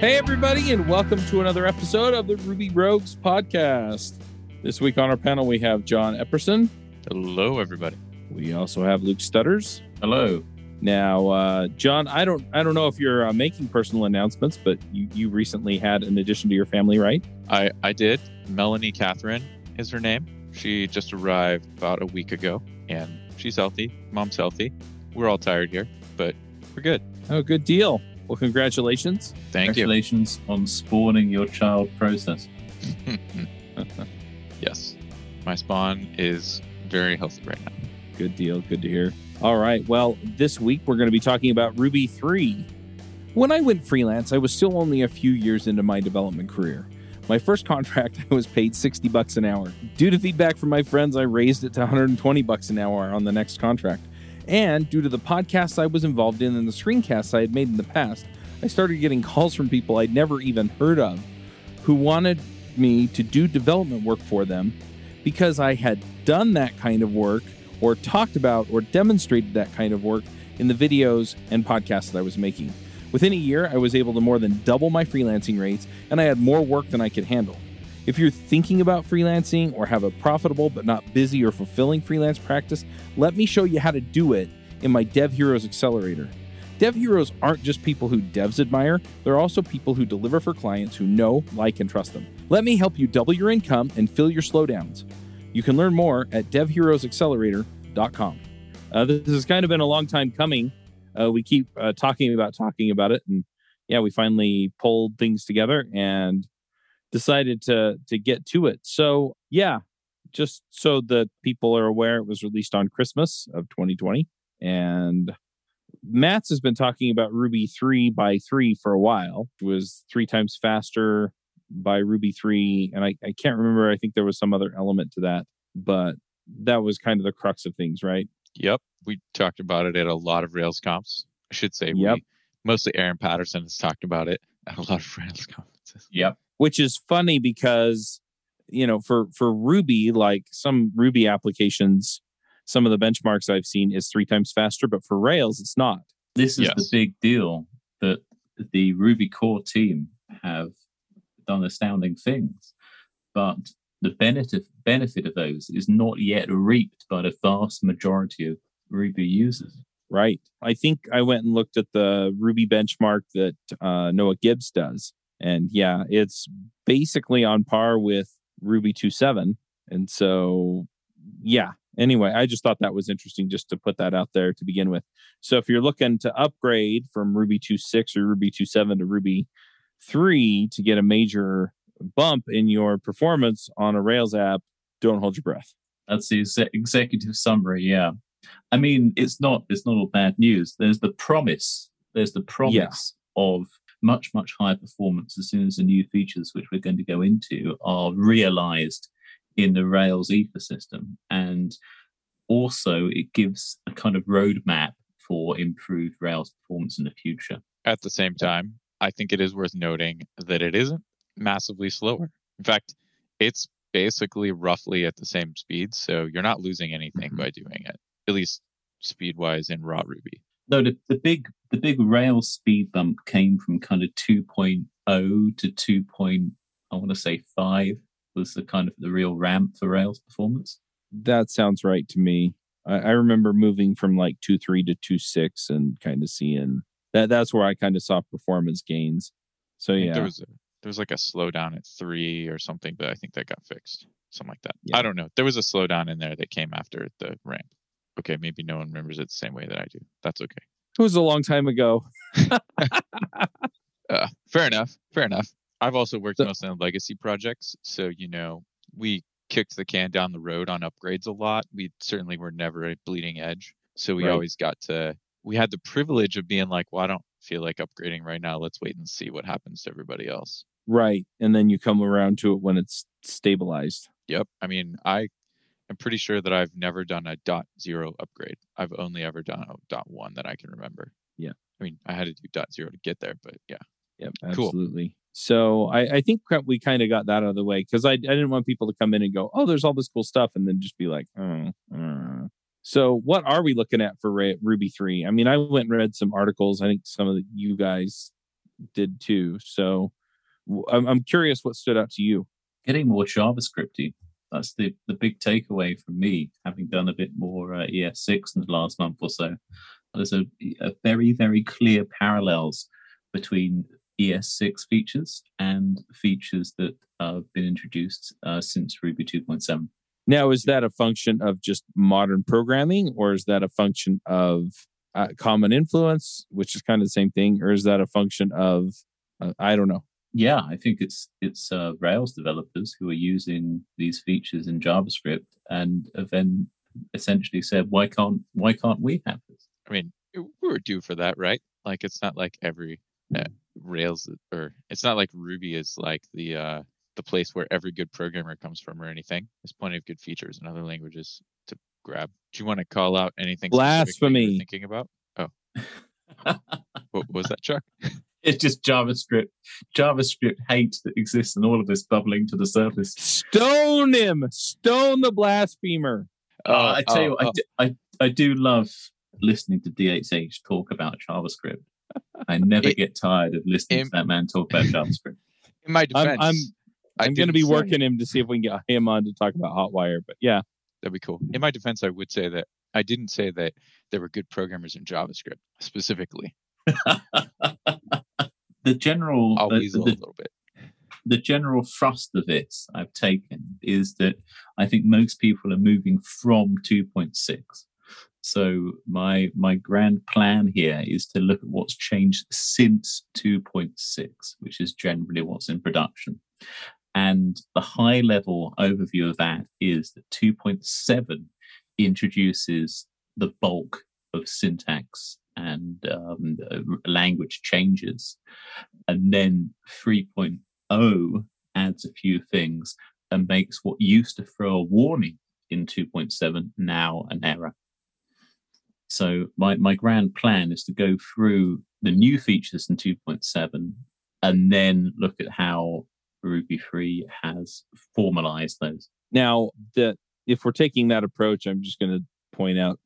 Hey, everybody, and welcome to another episode of the Ruby Rogues podcast. This week on our panel, we have John Epperson. Hello, everybody. We also have Luke Stutters. Hello. Now, uh, John, I don't, I don't know if you're uh, making personal announcements, but you, you recently had an addition to your family, right? I, I did. Melanie Catherine is her name. She just arrived about a week ago, and she's healthy. Mom's healthy. We're all tired here, but we're good. Oh, good deal. Well, congratulations. Thank Congratulations on spawning your child process. yes, my spawn is very healthy right now. Good deal. Good to hear. All right. Well, this week we're going to be talking about Ruby 3. When I went freelance, I was still only a few years into my development career. My first contract, I was paid 60 bucks an hour. Due to feedback from my friends, I raised it to 120 bucks an hour on the next contract. And due to the podcasts I was involved in and the screencasts I had made in the past, I started getting calls from people I'd never even heard of who wanted me to do development work for them because I had done that kind of work or talked about or demonstrated that kind of work in the videos and podcasts that I was making. Within a year, I was able to more than double my freelancing rates and I had more work than I could handle. If you're thinking about freelancing or have a profitable but not busy or fulfilling freelance practice, let me show you how to do it in my Dev Heroes Accelerator. Dev Heroes aren't just people who devs admire, they're also people who deliver for clients who know, like, and trust them. Let me help you double your income and fill your slowdowns. You can learn more at devheroesaccelerator.com. Uh, this has kind of been a long time coming. Uh, we keep uh, talking about talking about it, and yeah, we finally pulled things together and decided to to get to it. So yeah, just so that people are aware, it was released on Christmas of 2020, and Matz's has been talking about Ruby three by three for a while. It was three times faster by Ruby three, and I, I can't remember. I think there was some other element to that, but that was kind of the crux of things, right? Yep, we talked about it at a lot of RailsConfs. I should say Yep. we mostly Aaron Patterson has talked about it at a lot of Rails conferences. Yep. Which is funny because you know for for ruby like some ruby applications some of the benchmarks i've seen is three times faster but for rails it's not This is the big deal that the Ruby core team have done astounding things. But the benefit benefit of those is not yet reaped by the vast majority of Ruby users. right i think i went and looked at the ruby benchmark that uh, noah gibbs does and yeah it's basically on par with ruby 2.7 and so yeah anyway i just thought that was interesting just to put that out there to begin with so if you're looking to upgrade from ruby 2.6 or ruby 2.7 to ruby 3 to get a major bump in your performance on a rails app don't hold your breath That's the exe- executive summary. Yeah, I mean it's not it's not all bad news. There's the promise. There's the promise of much much higher performance as soon as the new features, which we're going to go into, are realized in the Rails ecosystem, and also it gives a kind of roadmap for improved Rails performance in the future. At the same time, I think it is worth noting that it isn't massively slower. In fact, it's basically roughly at the same speed, so you're not losing anything Mhm. by doing it, at least speed wise in raw Ruby. No, the, the big the big Rails speed bump came from kind of 2.0 to 2. Point, I want to say 5 was the kind of the real ramp for Rails performance. that sounds right to me i, I remember moving from like 2.3 to 2.6 and kind of seeing that that's where i kind of saw performance gains so yeah there was a there was like a slowdown at three or something, but I think that got fixed. Something like that. Yeah. I don't know. There was a slowdown in there that came after the ramp. Okay, maybe no one remembers it the same way that I do. That's okay. it was a long time ago Uh, fair enough. Fair enough. I've also worked So- mostly on legacy projects, so you know we kicked the can down the road on upgrades a lot. We certainly were never a bleeding edge, so we Right. always got to. We had the privilege of being like, "Well, I don't feel like upgrading right now. Let's wait and see what happens to everybody else." right and then you come around to it when it's stabilized Yep. I mean, I am pretty sure that I've never done a dot zero upgrade. I've only ever done a dot one that I can remember. Yeah. I mean, I had to do dot zero to get there, but yeah. Yep, Cool. absolutely. So I, I think we kind of got that out of the way because I, I didn't want people to come in and go, oh, there's all this cool stuff, and then just be like, oh. uh." So what are we looking at for Ruby three? I mean, I went and read some articles. I think some of the, you guys did too. So w- I'm, I'm curious what stood out to you. Getting more JavaScripty. That's the, the big takeaway from me, having done a bit more uh, ES6 in the last month or so. There's a, a very, very clear parallels between ES6 features and features that have been introduced uh, since Ruby 2.7. Now, is that a function of just modern programming, or is that a function of uh, common influence, which is kind of the same thing, or is that a function of uh, I don't know? Yeah, I think it's it's uh, Rails developers who are using these features in JavaScript and have then essentially said, "Why can't why can't we have this?" I mean, we were due for that, right? Like, it's not like every uh, Rails or it's not like Ruby is like the uh, the place where every good programmer comes from or anything. There's plenty of good features in other languages to grab. Do you want to call out anything? Blasphemy. Thinking about? Oh, what was that, Chuck? It's just JavaScript, JavaScript hate that exists in all of this bubbling to the surface. Stone him, stone the blasphemer. Uh, I tell you what, I, do, I, I do love listening to DHH talk about JavaScript. I never It- get tired of listening it- to that man talk about JavaScript. In my I'm defense, I'm, I I'm going to be working him to see if we can get him on to talk about Hotwire. But yeah, That'd be cool. In my defense, I would say that I didn't say that there were good programmers in JavaScript specifically. the general I'll weasel the, a little bit. the general thrust of this I've taken is that I think most people are moving from 2.6. So my my grand plan here is to look at what's changed since 2.6, which is generally what's in production. And the high level overview of that is that 2.7 introduces the bulk of syntax and um, uh, language changes. And then 3.0 adds a few things and makes what used to throw a warning in 2.7 now an error. So my, my grand plan is to go through the new features in 2.7 and then look at how Ruby 3 has formalized those. now that if we're taking that approach, I'm just going to point out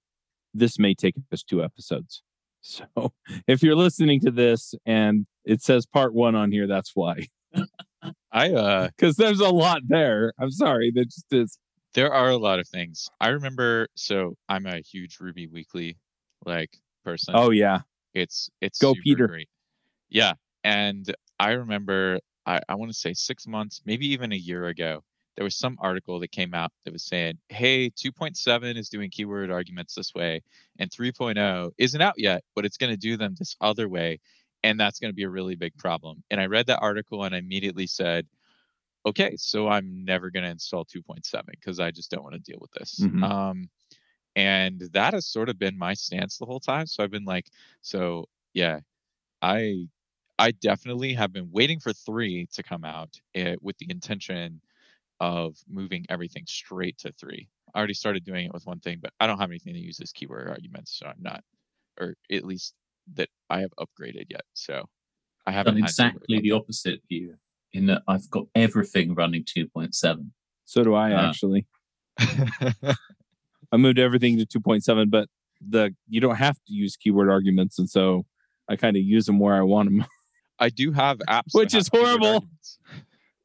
this may take us two episodes. So if you're listening to this and it says part one on here, that's why. I uh Because there's a lot there. I'm sorry. That just is. there are a lot of things. I remember so I'm a huge Ruby Weekly like person. Oh yeah. it's it's Go, super Peter. great. Yeah. And I remember I, I want to say six months, maybe even a year ago, there was some article that came out that was saying, hey, 2.7 is doing keyword arguments this way, and 3.0 isn't out yet, but it's going to do them this other way. And that's going to be a really big problem. And I read that article and I immediately said, okay, so I'm never going to install 2.7 because I just don't want to deal with this. Mhm. Um, and that has sort of been my stance the whole time. So I've been like, so yeah, I I definitely have been waiting for three to come out uh, with the intention of moving everything straight to three. I already started doing it with one thing, but I don't have anything that uses keyword arguments, so I'm not, or at least that I have upgraded yet. So I haven't done had to worry exactly the opposite view in that I've got everything running 2.7. So do I Ah. actually. I moved everything to 2.7, but the you don't have to use keyword arguments, and so I kind of use them where I want them. I do have apps, Which is horrible.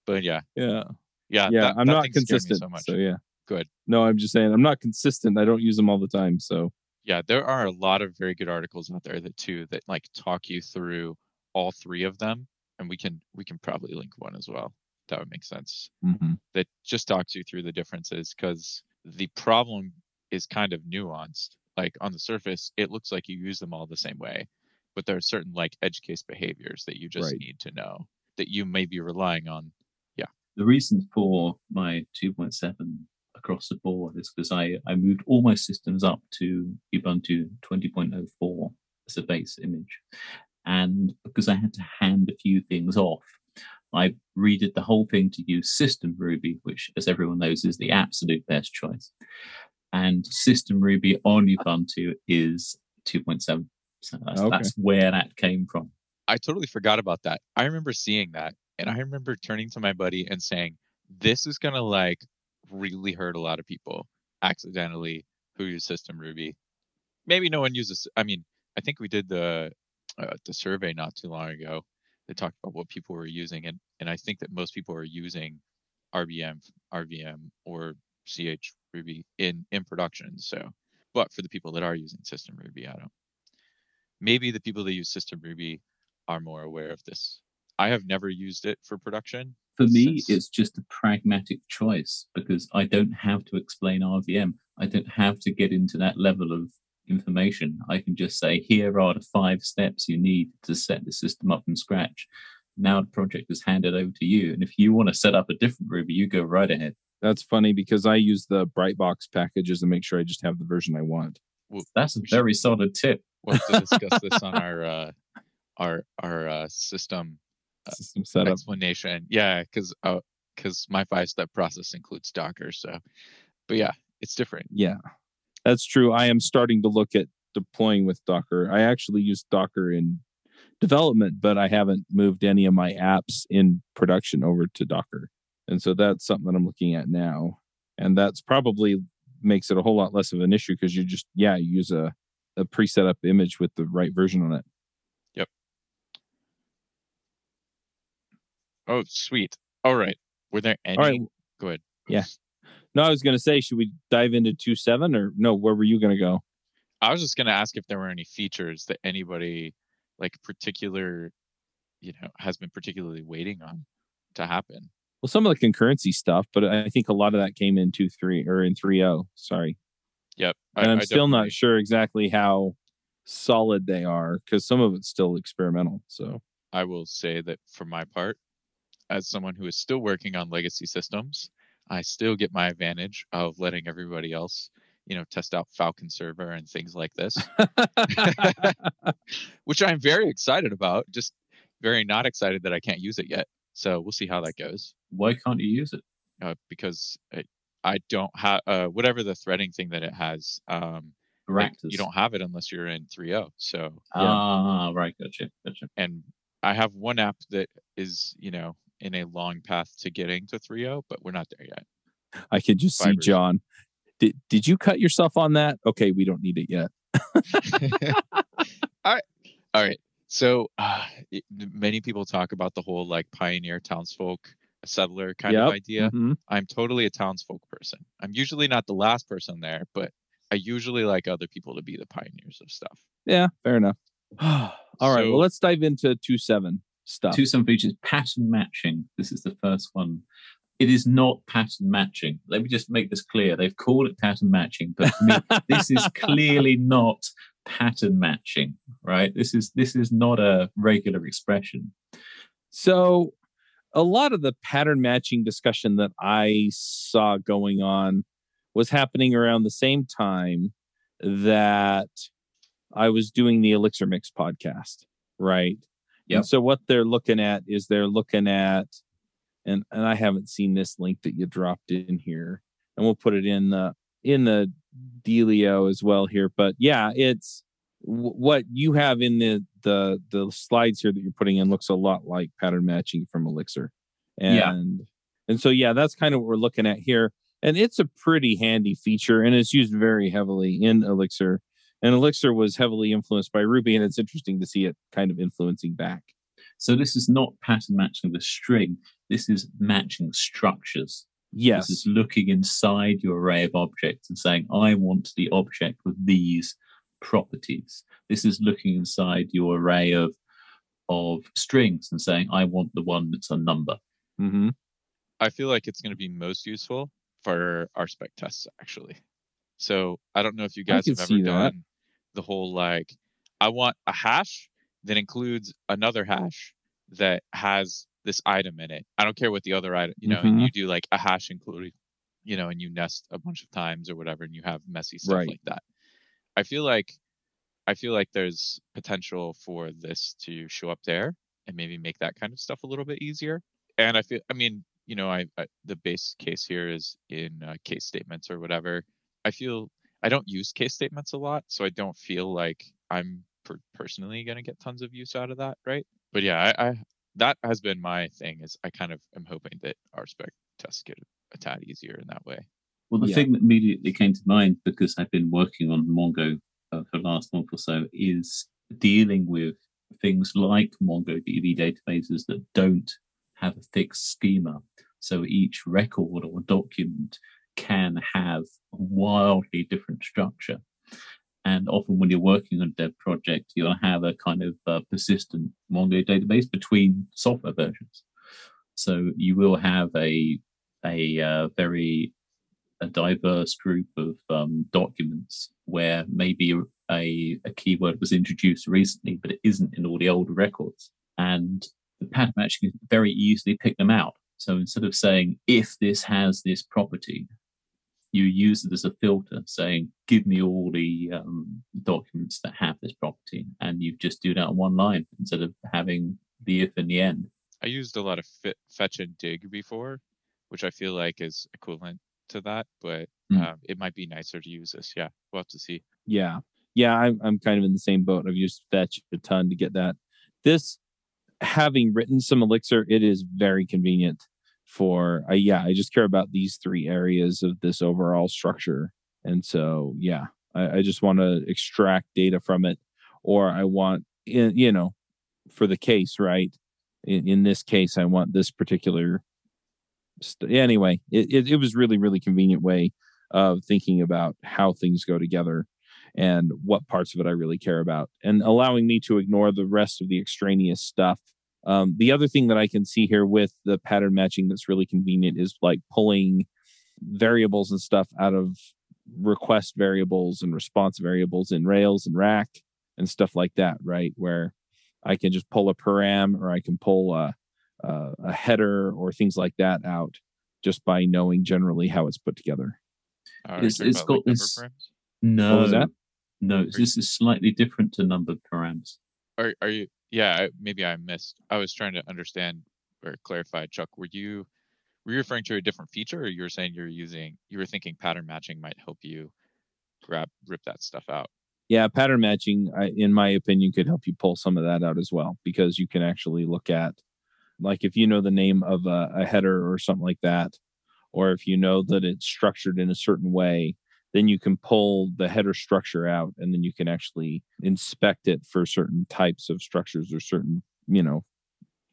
But yeah, yeah, yeah, yeah. that- I'm that not thing scared me consistent. So much. so yeah, Good. No, I'm just saying I'm not consistent. I don't use them all the time. So yeah there are a lot of very good articles out there that too that like talk you through all three of them and we can we can probably link one as well that would make sense mm-hmm. that just talks you through the differences because the problem is kind of nuanced like on the surface it looks like you use them all the same way but there are certain like edge case behaviors that you just Right. need to know that you may be relying on The reason for my 2.7 across the board is because I, I moved all my systems up to Ubuntu 20.04 as a base image. And because I had to hand a few things off, I redid the whole thing to use System Ruby, which, as everyone knows, is the absolute best choice. And System Ruby on Ubuntu is 2.7. So that's, Okay. that's where that came from. I totally forgot about that. I remember seeing that and I remember turning to my buddy and saying, This is gonna like really hurt a lot of people accidentally who use system Ruby. Maybe no one uses I mean, I think we did the uh, the survey not too long ago they talked about what people were using, and and I think that most people are using rbenv, RVM, or CH Ruby in in production. So, but for the people that are using System Ruby, I don't. Maybe the people that use System Ruby are more aware of this. I have never used it for production. For me, since- it's just a pragmatic choice because I don't have to explain RVM. I don't have to get into that level of information. I can just say, here are the five steps you need to set the system up from scratch. Now the project is handed over to you. And if you want to set up a different Ruby, you go right ahead. That's funny because I use the Brightbox packages to make sure I just have the version I want. That's a very solid tip. We'll have to discuss this on our uh, our our uh, system System setup. explanation. Yeah, because because uh, my five step process includes Docker. So, but yeah, it's different. Yeah, that's true. I am starting to look at deploying with Docker. I actually use Docker in development, but I haven't moved any of my apps in production over to Docker. And so that's something that I'm looking at now. And that's probably makes it a whole lot less of an issue because you just, yeah, you use a, a pre set up image with the right version on it. Oh, sweet. All right. Were there any? All right. Go ahead. Yeah. No, I was going to say, should we dive into 2.7 or no? Where were you going to go? I was just gonna ask if there were any features that anybody like particular, you know, has been particularly waiting on to happen. Well, some of the concurrency stuff, but I think a lot of that came in 2.3 or in 3.0. Sorry. Yep. I- and I'm I still not sure exactly how solid they are because some of it's still experimental. So I will say that for my part, as someone who is still working on legacy systems, I still get my advantage of letting everybody else, you know, test out Falcon server and things like this, which I'm very excited about. Just very not excited that I can't use it yet. So we'll see how that goes. Why can't you use it? Uh, because I, I don't have uh, whatever the threading thing that it has. Um, like, you don't have it unless you're in 3.0. So Ah, right. Gotcha. Gotcha. and I have one app that is, you know, in a long path to getting to 3.0, but we're not there yet. I can just see John. Did did you cut yourself on that? Okay, we don't need it yet. All right. All right. So uh, it, many people talk about the whole like pioneer townsfolk settler kind of Yep. idea. Mhm. I'm totally a townsfolk person. I'm usually not the last person there, but I usually like other people to be the pioneers of stuff. Yeah, fair enough. All right, So- well, let's dive into 2.7 stuff. Two some features pattern matching. This is the first one. It is not pattern matching. Let me just make this clear. They've called it pattern matching, but me, this is clearly not pattern matching, right? This is this is not a regular expression. So, a lot of the pattern matching discussion that I saw going on was happening around the same time that I was doing the Elixir Mix podcast, right? Yep. And so what they're looking at is they're looking at, and and I haven't seen this link that you dropped in here, and we'll put it in the in the dealio as well here. But yeah, it's w- what you have in the the the slides here that you're putting in looks a lot like pattern matching from Elixir, and Yeah. and so yeah, that's kind of what we're looking at here, and it's a pretty handy feature, and it's used very heavily in Elixir. And Elixir was heavily influenced by Ruby, and it's interesting to see it kind of influencing back. So this is not pattern matching the string. This is matching structures. Yes, This is looking inside your array of objects and saying, I want the object with these properties. This is looking inside your array of of strings and saying, I want the one that's a number. hmm I feel like it's going to be most useful for our spec tests actually. So I don't know if you guys have ever that. done the whole like I want a hash that includes another hash that has this item in it. I don't care what the other item, you know, and Mhm. you do like a hash including, you know, and you nest a bunch of times or whatever, and you have messy stuff Right. like that. I feel like I feel like there's potential for this to show up there and maybe make that kind of stuff a little bit easier. And I feel, I mean, you know, I, I the base case here is in uh, case statements or whatever. I feel I don't use case statements a lot, so I don't feel like I'm per- personally going to get tons of use out of that, right? But yeah, I, I that has been my thing. Is I kind of am hoping that RSpec tests get a tad easier in that way. Well, the Yeah. thing that immediately came to mind because I've been working on Mongo uh, for the last month or so is dealing with things like MongoDB databases that don't have a fixed schema. So each record or document can have wildly different structure. And often, when you're working on a dev project, you'll have a kind of uh, persistent Mongo database between software versions. So you will have a a uh, very a diverse group of um, documents where maybe a, a keyword was introduced recently, but it isn't in all the older records. And the pattern matching can very easily pick them out. So instead of saying, if this has this property, you use it as a filter saying, give me all the um, documents that have this property. And you just do that on one line instead of having the if in the end. I used a lot of fit, fetch and dig before, which I feel like is equivalent to that, but Mm. um, it might be nicer to use this. Yeah, we'll have to see. Yeah. Yeah, I'm I'm kind of in the same boat. I've used fetch a ton to get that. This having written some elixir, it is very convenient for uh, yeah, I just care about these three areas of this overall structure. And so yeah, I, I just want to extract data from it, or I want in, you know, for the case, right? In, in this case, I want this particular st- anyway, it, it, it was really, really convenient way of thinking about how things go together and what parts of it I really care about, and allowing me to ignore the rest of the extraneous stuff. Um, the other thing that I can see here with the pattern matching that's really convenient is like pulling variables and stuff out of request variables and response variables in Rails and Rack and stuff like that, right? Where I can just pull a param or I can pull a, a, a header or things like that out just by knowing generally how it's put together. Uh, are It's- talking it's about, got like, this- No, What was that? no, this is slightly different to numbered params. Are are you? Yeah, maybe I missed. I was trying to understand or clarify, Chuck. Were you were you referring to a different feature, or you were saying you're using you were thinking pattern matching might help you grab rip that stuff out? Yeah, pattern matching, I, in my opinion, could help you pull some of that out as well because you can actually look at, like, if you know the name of a, a header or something like that, or if you know that it's structured in a certain way, then you can pull the header structure out and then you can actually inspect it for certain types of structures or certain, you know,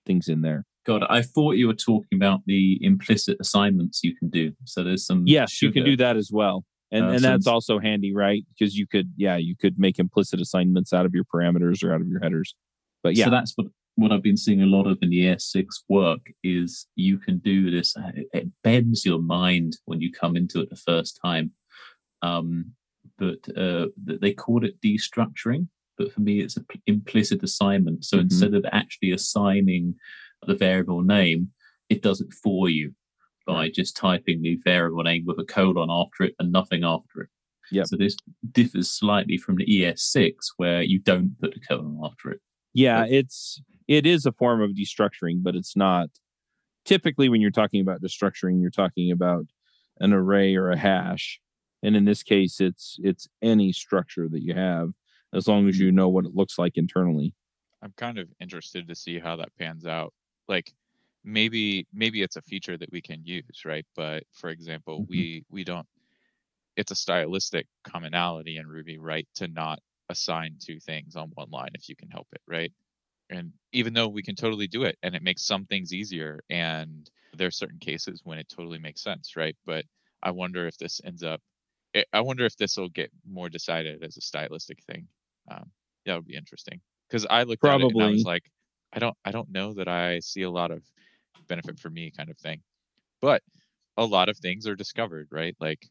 things in there. God, I thought you were talking about the implicit assignments you can do. So there's some. Yes, you can do that as well. And, Uh, and that's also handy, right? Because you could, yeah, you could make implicit assignments out of your parameters or out of your headers. But yeah, So that's what what I've been seeing a lot of in the ES6 work is you can do this. it bends your mind when you come into it the first time. Um, but uh, they call it destructuring. But for me, it's an implicit assignment. So Mhm. instead of actually assigning the variable name, it does it for you by just typing the variable name with a colon after it and nothing after it. Yep. So this differs slightly from the ES6, where you don't put a colon after it. yeah, it's it is a form of destructuring, but it's not typically when you're talking about destructuring, you're talking about an array or a hash. And in this case, it's it's any structure that you have, as long as you know what it looks like internally. I'm kind of interested to see how that pans out. Like maybe maybe it's a feature that we can use, right? But for example, Mhm. we we don't it's a stylistic commonality in Ruby, right? To not assign two things on one line if you can help it, right? And even though we can totally do it and it makes some things easier and there are certain cases when it totally makes sense, right? But I wonder if this ends up I- I wonder if this will get more decided as a stylistic thing. Um, that would be interesting because I looked at it and I was like, I don't, I don't know that I see a lot of benefit for me, kind of thing. But a lot of things are discovered, right? Like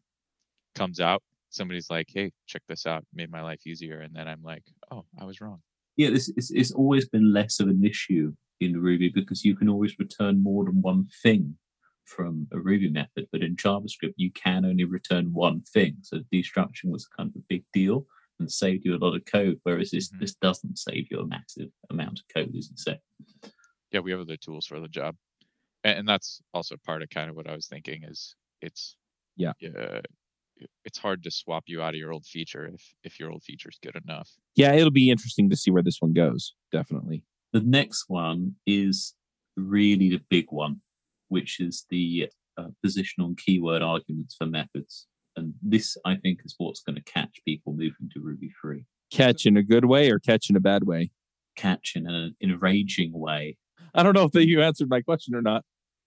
comes out, somebody's like, "Hey, check this out, made my life easier," and then I'm like, "Oh, I was wrong." Yeah, this it's, it's always been less of an issue in Ruby because you can always return more than one thing from a Ruby method, but in JavaScript you can only return one thing. So destruction was kind of a big deal and saved you a lot of code, whereas this Mhm. this doesn't save you a massive amount of code, as you say. Yeah, we have other tools for the job, and, and that's also part of kind of what I was thinking is it's Yeah. uh, it's hard to swap you out of your old feature if if your old feature is good enough. Yeah, it'll be interesting to see where this one goes. Definitely. The next one is really the big one, which is the uh, positional and keyword arguments for methods. And this, I think, is what's going to catch people moving to Ruby 3. Catch in a good way or catch in a bad way. catch in an enraging way. I don't know if you answered my question or not.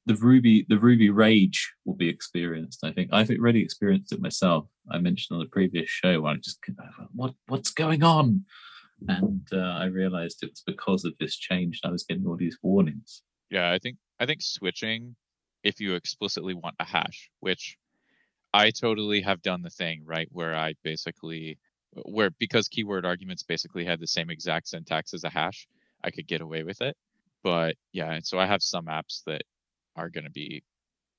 The Ruby, the Ruby rage will be experienced. I think I've already experienced it myself. I mentioned on the previous show where I just what what's going on, and uh, I realized it was because of this change. I was getting all these warnings. Yeah, I think I think switching, if you explicitly want a hash, which I totally have done the thing right where I basically where because keyword arguments basically had the same exact syntax as a hash, I could get away with it. But yeah, so I have some apps that are going to be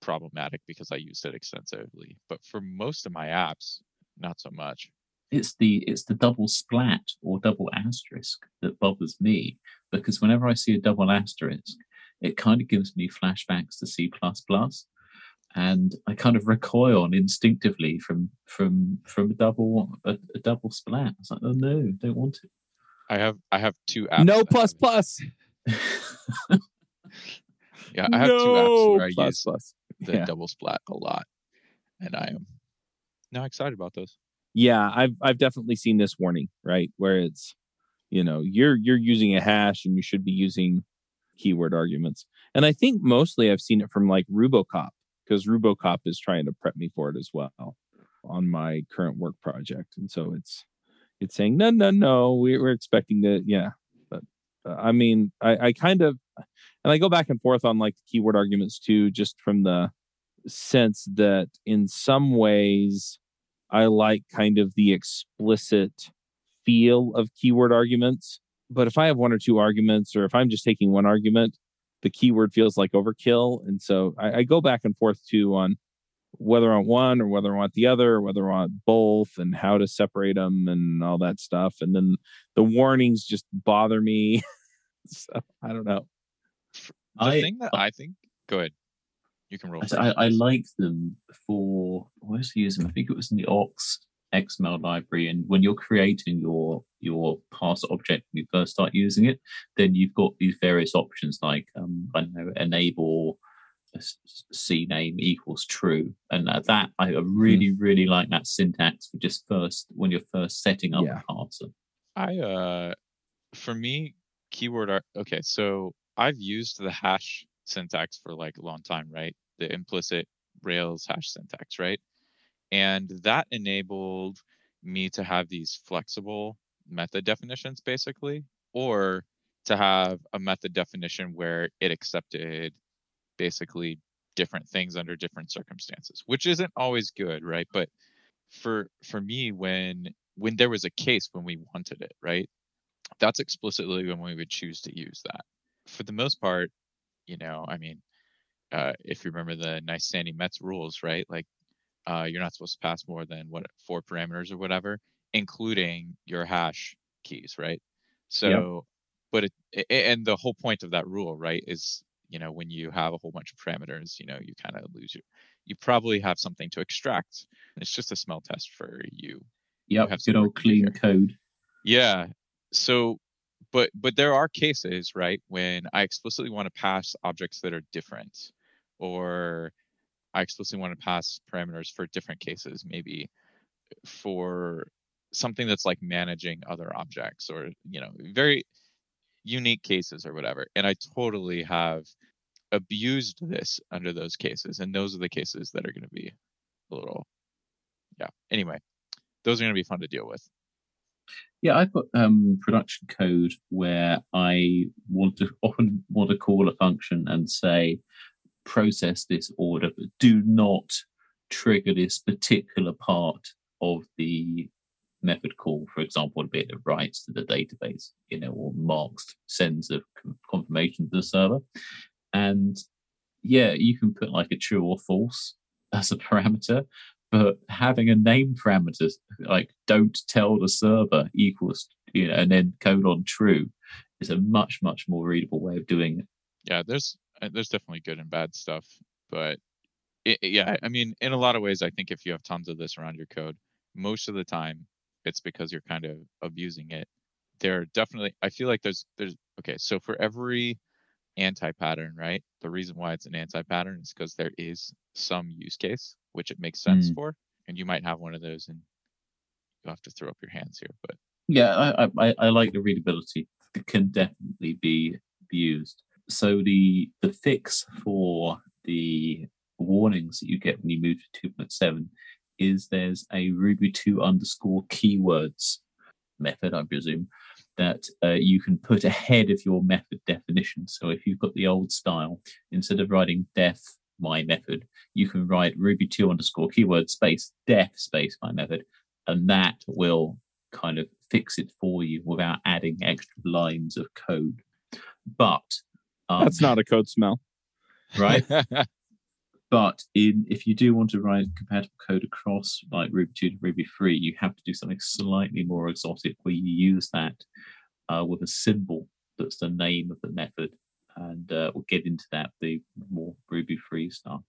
problematic because I used it extensively. But for most of my apps, not so much. It's the it's the double splat or double asterisk that bothers me because whenever I see a double asterisk, it kind of gives me flashbacks to C and I kind of recoil instinctively from from from a double a, a double splat. I was like, oh no, don't want it. I have I have two apps. No plus have... plus. yeah, I have no two apps where I plus, use plus. the yeah. double splat a lot, and I am now excited about those. Yeah, I've I've definitely seen this warning right where it's you know you're you're using a hash and you should be using keyword arguments, and I think mostly I've seen it from like Rubocop because Rubocop is trying to prep me for it as well on my current work project, and so it's it's saying no, no, no, we, we're expecting that, yeah. But uh, I mean, I, I kind of and I go back and forth on like keyword arguments too, just from the sense that in some ways I like kind of the explicit feel of keyword arguments. But if I have one or two arguments, or if I'm just taking one argument, the keyword feels like overkill. And so I, I, go back and forth too on whether I want one or whether I want the other, or whether I want both and how to separate them and all that stuff. And then the warnings just bother me. so I don't know. The I, thing that I think, go ahead. You can roll. I, I, like them for, what was I using? I think it was in the Ox XML library. And when you're creating your your parse object when you first start using it, then you've got these various options like um, I don't know, enable CNAME equals true, and that I hmm. really mm. really like that syntax for just first when you're first setting up yeah. a parser. I uh, for me, keyword are okay. So I've used the hash syntax for like a long time, right? The implicit Rails hash syntax, right? And that enabled me to have these flexible method definitions basically, or to have a method definition where it accepted basically different things under different circumstances, which isn't always good, right? But for for me when when there was a case when we wanted it, right? That's explicitly when we would choose to use that. For the most part, you know, I mean, uh, if you remember the nice Sandi Metz rules, right? Like uh, you're not supposed to pass more than what four parameters or whatever, including your hash keys, right? So, yep. but it, and the whole point of that rule, right, is you know when you have a whole bunch of parameters, you know you kind of lose your, you probably have something to extract. It's just a smell test for you. Yeah, you have good old clean code. Yeah. So, but but there are cases, right, when I explicitly want to pass objects that are different, or I explicitly want to pass parameters for different cases, maybe for something that's like managing other objects or, you know, very unique cases or whatever. And I totally have abused this under those cases. And those are the cases that are going to be a little, yeah. Anyway, those are going to be fun to deal with. Yeah, I've got um, production code where I want to often want to call a function and say, process this order, but do not trigger this particular part of the method call, for example, a bit that writes to the database, you know, or marks sends a confirmation to the server. And yeah, you can put like a true or false as a parameter, but having a name parameter like don't tell the server equals, you know, and then code on true is a much, much more readable way of doing it. Yeah, there's uh, there's definitely good and bad stuff, but it, yeah, I mean, in a lot of ways, I think if you have tons of this around your code, most of the time, it's because you're kind of abusing it. There are definitely, I feel like there's there's okay. So for every anti-pattern, right? The reason why it's an anti-pattern is because there is some use case which it makes sense mm. for, and you might have one of those, and you'll have to throw up your hands here. But yeah, I I, I like the readability it can definitely be used. So the the fix for the warnings that you get when you move to 2.7 is there's a Ruby 2 underscore keywords method, I presume, that uh, you can put ahead of your method definition. So if you've got the old style, instead of writing def my method, you can write Ruby 2 underscore keyword space def space my method, and that will kind of fix it for you without adding extra lines of code. But um, that's not a code smell, right? but in if you do want to write compatible code across like Ruby 2 to Ruby 3, you have to do something slightly more exotic where you use that uh, with a symbol that's the name of the method. And uh, we'll get into that, the more Ruby 3 stuff.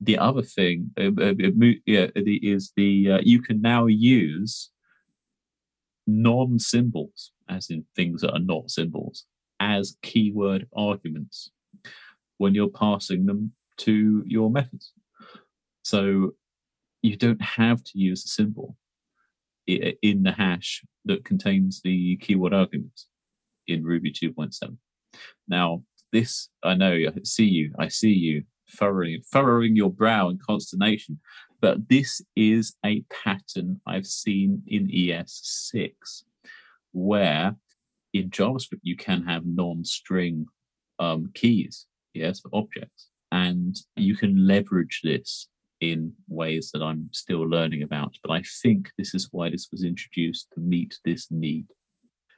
The other thing uh, uh, uh yeah, is the uh, you can now use non symbols, as in things that are not symbols, as keyword arguments when you're passing them to your methods. So you don't have to use a symbol in the hash that contains the keyword arguments in Ruby 2.7. Now, this I know, I see you, I see you furrowing, furrowing your brow in consternation, but this is a pattern I've seen in ES6 where in JavaScript you can have non-string um, keys, yes, for objects, and you can leverage this in ways that I'm still learning about. But I think this is why this was introduced to meet this need.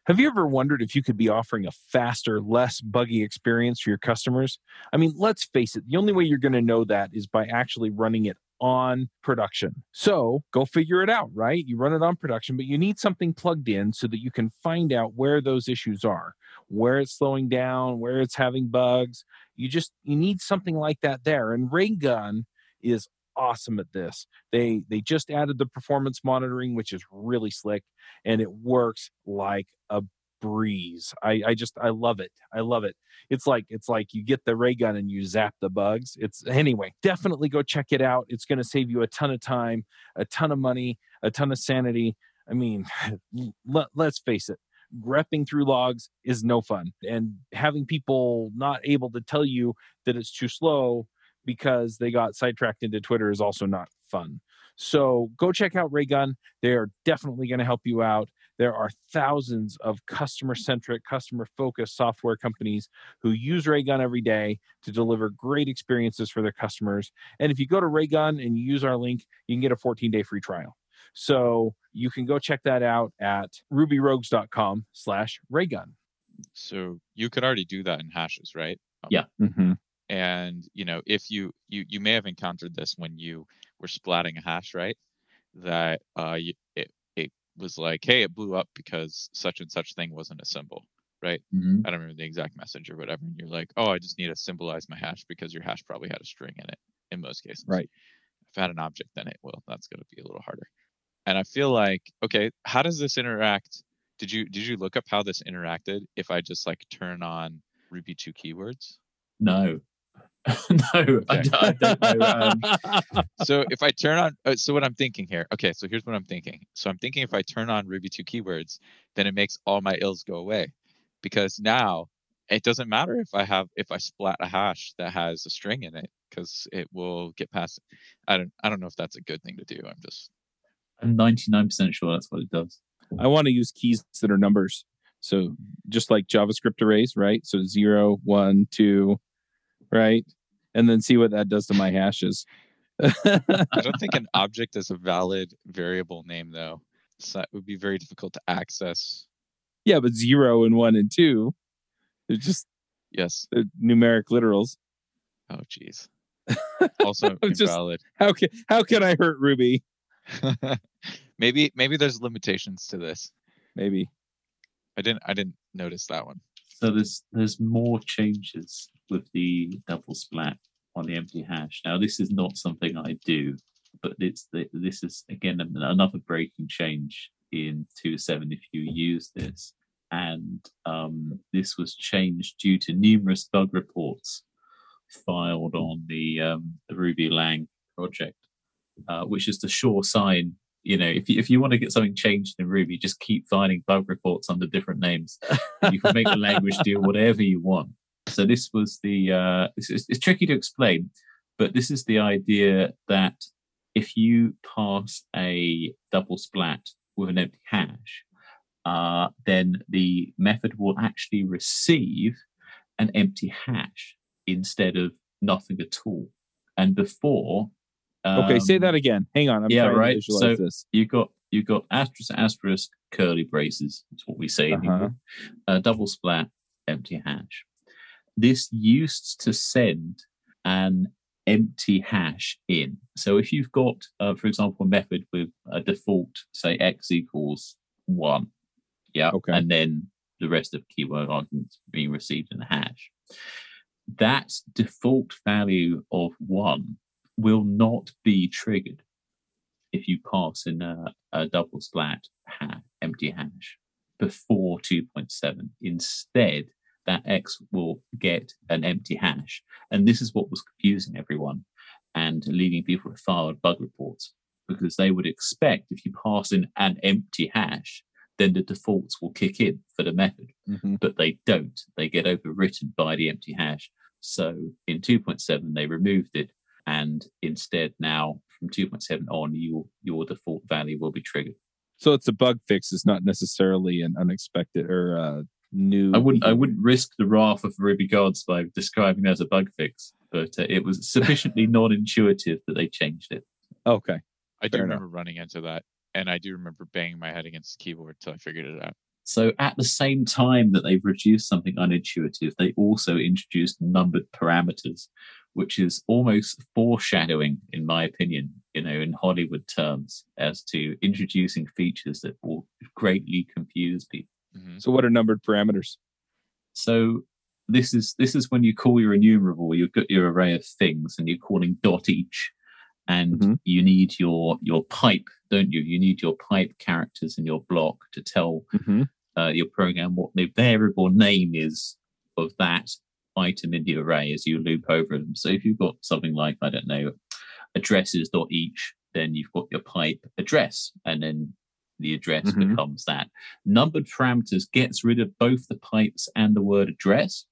Have you ever wondered if you could be offering a faster, less buggy experience for your customers? I mean, let's face it, the only way you're going to know that is by actually running it on production. So go figure it out, right? You run it on production, but you need something plugged in so that you can find out where those issues are, where it's slowing down, where it's having bugs. You just you need something like that there. And Raygun is awesome at this. They they just added the performance monitoring, which is really slick, and it works like a breeze. I, I just I love it. I love it. It's like it's like you get the ray gun and you zap the bugs. It's anyway, definitely go check it out. It's going to save you a ton of time, a ton of money, a ton of sanity. I mean, let, let's face it. Grepping through logs is no fun. And having people not able to tell you that it's too slow because they got sidetracked into Twitter is also not fun. So go check out Raygun. They are definitely going to help you out. There are thousands of customer centric, customer focused software companies who use Raygun every day to deliver great experiences for their customers. And if you go to Raygun and you use our link, you can get a 14 day free trial. So you can go check that out at rubyrogues.com slash raygun. So you could already do that in hashes, right? Yeah. Mm-hmm. And you know, if you you you may have encountered this when you were splatting a hash, right? That uh, you, it was like, hey, it blew up because such and such thing wasn't a symbol, right? Mm-hmm. I don't remember the exact message or whatever. And you're like, oh, I just need to symbolize my hash because your hash probably had a string in it in most cases. Right. If I had an object, then it will. That's going to be a little harder. And I feel like, okay, how does this interact? Did you did you look up how this interacted if I just like turn on Ruby two keywords? No. no, I, don't, I don't know. Um... so if I turn on, uh, so what I'm thinking here, okay, so here's what I'm thinking. So I'm thinking if I turn on Ruby 2 keywords, then it makes all my ills go away because now it doesn't matter if I have, if I splat a hash that has a string in it because it will get past. I don't, I don't know if that's a good thing to do. I'm just, I'm 99% sure that's what it does. I want to use keys that are numbers. So just like JavaScript arrays, right? So zero, one, two, right? And then see what that does to my hashes. I don't think an object is a valid variable name though. So it would be very difficult to access. Yeah, but zero and one and two, they're just yes, they're numeric literals. Oh, jeez. Also invalid. Just, how can how can I hurt Ruby? maybe maybe there's limitations to this. Maybe. I didn't I didn't notice that one. So there's there's more changes with the double splat on the empty hash. Now this is not something I do, but it's the, this is again another breaking change in 2.7 if you use this. And um, this was changed due to numerous bug reports filed on the, um, the Ruby Lang project, uh, which is the sure sign You know, if you, if you want to get something changed in Ruby, just keep finding bug reports under different names. you can make the language do whatever you want. So this was the. Uh, it's, it's tricky to explain, but this is the idea that if you pass a double splat with an empty hash, uh, then the method will actually receive an empty hash instead of nothing at all. And before, um, okay, say that um, again. Hang on, I'm yeah, right. so this. You got you got asterisk asterisk curly braces. That's what we say uh-huh. uh, double splat empty hash. This used to send an empty hash in. So if you've got, uh, for example, a method with a default, say x equals one, yeah, okay. and then the rest of keyword arguments being received in the hash, that default value of one will not be triggered if you pass in a, a double splat ha- empty hash before 2.7. Instead, that X will get an empty hash. And this is what was confusing everyone and leaving people with filed bug reports because they would expect if you pass in an empty hash, then the defaults will kick in for the method. Mm-hmm. But they don't. They get overwritten by the empty hash. So in 2.7, they removed it. And instead, now from 2.7 on, your, your default value will be triggered. So it's a bug fix. It's not necessarily an unexpected or uh, new. I wouldn't. I wouldn't risk the wrath of Ruby gods by describing it as a bug fix, but uh, it was sufficiently non-intuitive that they changed it. Okay, I do remember running into that, and I do remember banging my head against the keyboard until I figured it out. So at the same time that they've reduced something unintuitive, they also introduced numbered parameters, which is almost foreshadowing, in my opinion, you know, in Hollywood terms, as to introducing features that will greatly confuse people. Mm-hmm. So what are numbered parameters? So this is this is when you call your enumerable, you've got your array of things and you're calling dot each and mm-hmm. you need your your pipe, don't you? You need your pipe characters in your block to tell mm-hmm. uh, your program what the variable name is of that item in the array as you loop over them. So if you've got something like I don't know addresses dot each, then you've got your pipe address, and then the address mm-hmm. becomes that. Numbered parameters gets rid of both the pipes and the word address.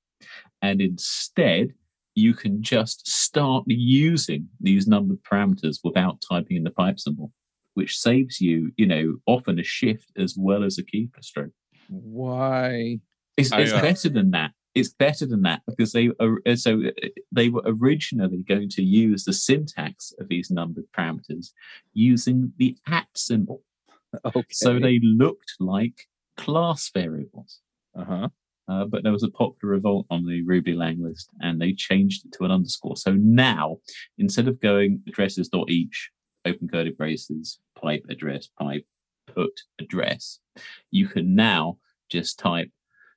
And instead, you can just start using these numbered parameters without typing in the pipe symbol, which saves you, you know, often a shift as well as a keystroke. Why? It's, it's uh, better than that. It's better than that because they are so they were originally going to use the syntax of these numbered parameters using the at symbol. Okay. So they looked like class variables. Uh-huh. Uh, but there was a popular revolt on the Ruby lang list and they changed it to an underscore. So now, instead of going addresses dot each, open curly braces, pipe address, pipe, put address, you can now just type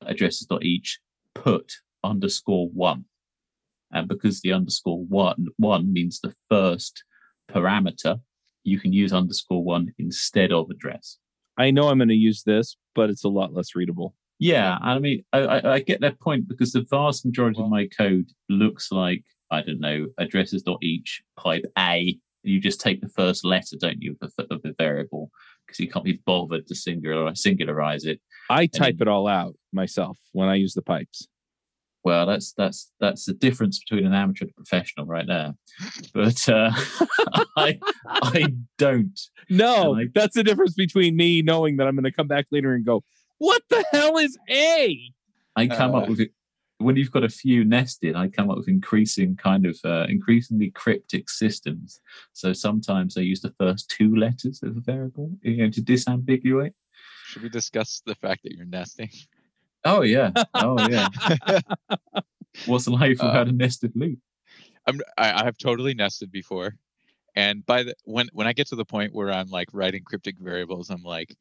addresses dot each, put underscore one. And because the underscore one, one means the first parameter you can use underscore one instead of address. I know I'm going to use this, but it's a lot less readable. Yeah, I mean, I, I, I get that point because the vast majority well, of my code looks like I don't know addresses dot each pipe a. You just take the first letter, don't you, of the, of the variable because you can't be bothered to singular singularize it. I type then, it all out myself when I use the pipes. Well, that's that's that's the difference between an amateur and a professional, right there. But uh, I I don't. No, I, that's the difference between me knowing that I'm going to come back later and go, "What the hell is A?" I come uh, up with it when you've got a few nested. I come up with increasing kind of uh, increasingly cryptic systems. So sometimes I use the first two letters of a variable, you know, to disambiguate. Should we discuss the fact that you're nesting? Oh yeah. Oh yeah. What's life without uh, a nested loop? I'm I, I've totally nested before. And by the when when I get to the point where I'm like writing cryptic variables, I'm like,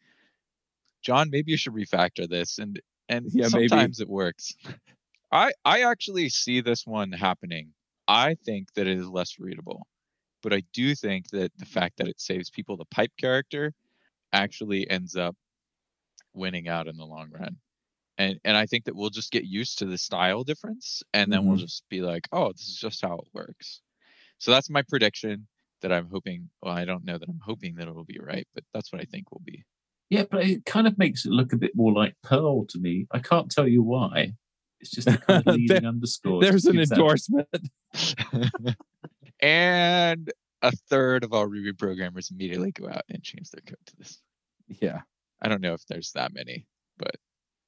John, maybe you should refactor this. And and yeah, sometimes maybe. it works. I I actually see this one happening. I think that it is less readable. But I do think that the fact that it saves people the pipe character actually ends up winning out in the long run and and I think that we'll just get used to the style difference, and then mm-hmm. we'll just be like, oh, this is just how it works. So that's my prediction. that I'm hoping. Well, I don't know that I'm hoping that it will be right, but that's what I think will be. Yeah, but it kind of makes it look a bit more like Perl to me. I can't tell you why. It's just a kind of leading underscore. There's an endorsement. and a third of all Ruby programmers immediately go out and change their code to this. Yeah. I don't know if there's that many, but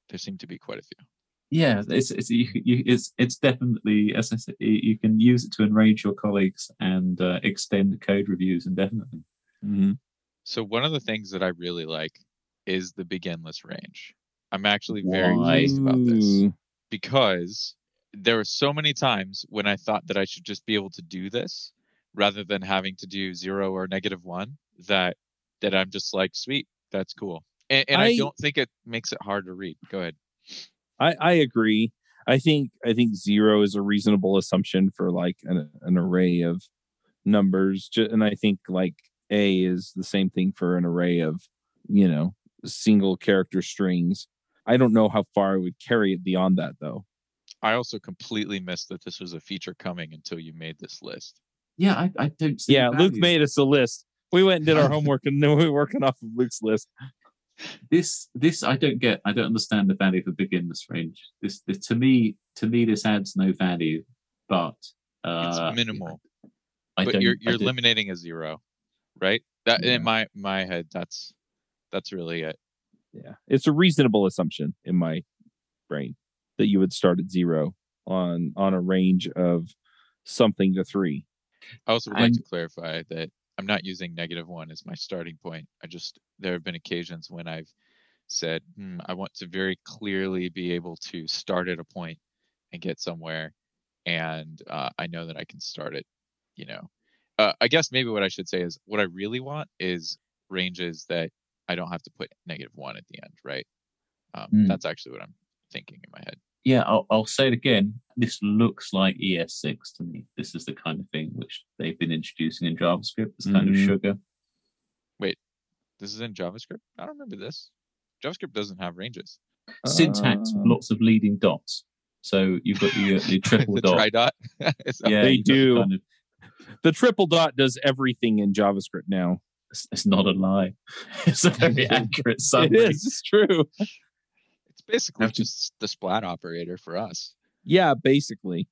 there seem to be quite a few. Yeah, it's it's you, you, it's it's definitely as I said, you you can use it to enrage your colleagues and uh, extend code reviews indefinitely. Mhm. So one of the things that I really like is the beginless range. I'm actually very Why? pleased about this Ooh. Because there were so many times when I thought that I should just be able to do this rather than having to do zero or negative one that that I'm just like, sweet, that's cool. And, and I, I- don't think it makes it hard to read. Go ahead. I, I agree. I think I think zero is a reasonable assumption for like an, an array of numbers, and I think like a is the same thing for an array of you know single character strings. I don't know how far I would carry it beyond that though. I also completely missed that this was a feature coming until you made this list. Yeah, I, I don't see. Yeah, Luke made us a list. We went and did our homework, and then we were working off of Luke's list. this this I don't get. I don't understand the value of beginless range. This, this to me to me this adds no value, but It's uh, minimal. I but you're you're eliminating a zero, right? That Yeah. in my my head, that's that's really it. Yeah, it's a reasonable assumption in my brain that you would start at zero on on a range of something to three. I also would like to clarify that I'm not using negative one as my starting point. I just there have been occasions when I've said hmm, I want to very clearly be able to start at a point and get somewhere, and uh, I know that I can start it. You know, uh, I guess maybe what I should say is what I really want is ranges that I don't have to put negative one at the end, right? Um, Hmm. That's actually what I'm thinking in my head. Yeah, I'll, I'll say it again. This looks like ES6 to me. This is the kind of thing which they've been introducing in JavaScript. This kind Mhm. of sugar. Wait, this is in JavaScript. I don't remember this. JavaScript doesn't have ranges. Syntax with Um, lots of leading dots. So you've got your, your triple the dot. try dot. Yeah, They you've got the do. kind of- The triple dot does everything in JavaScript now. It's, it's not a lie. It's a very accurate It summary. is. It's true. It's basically Have just the splat operator for us. Yeah, basically.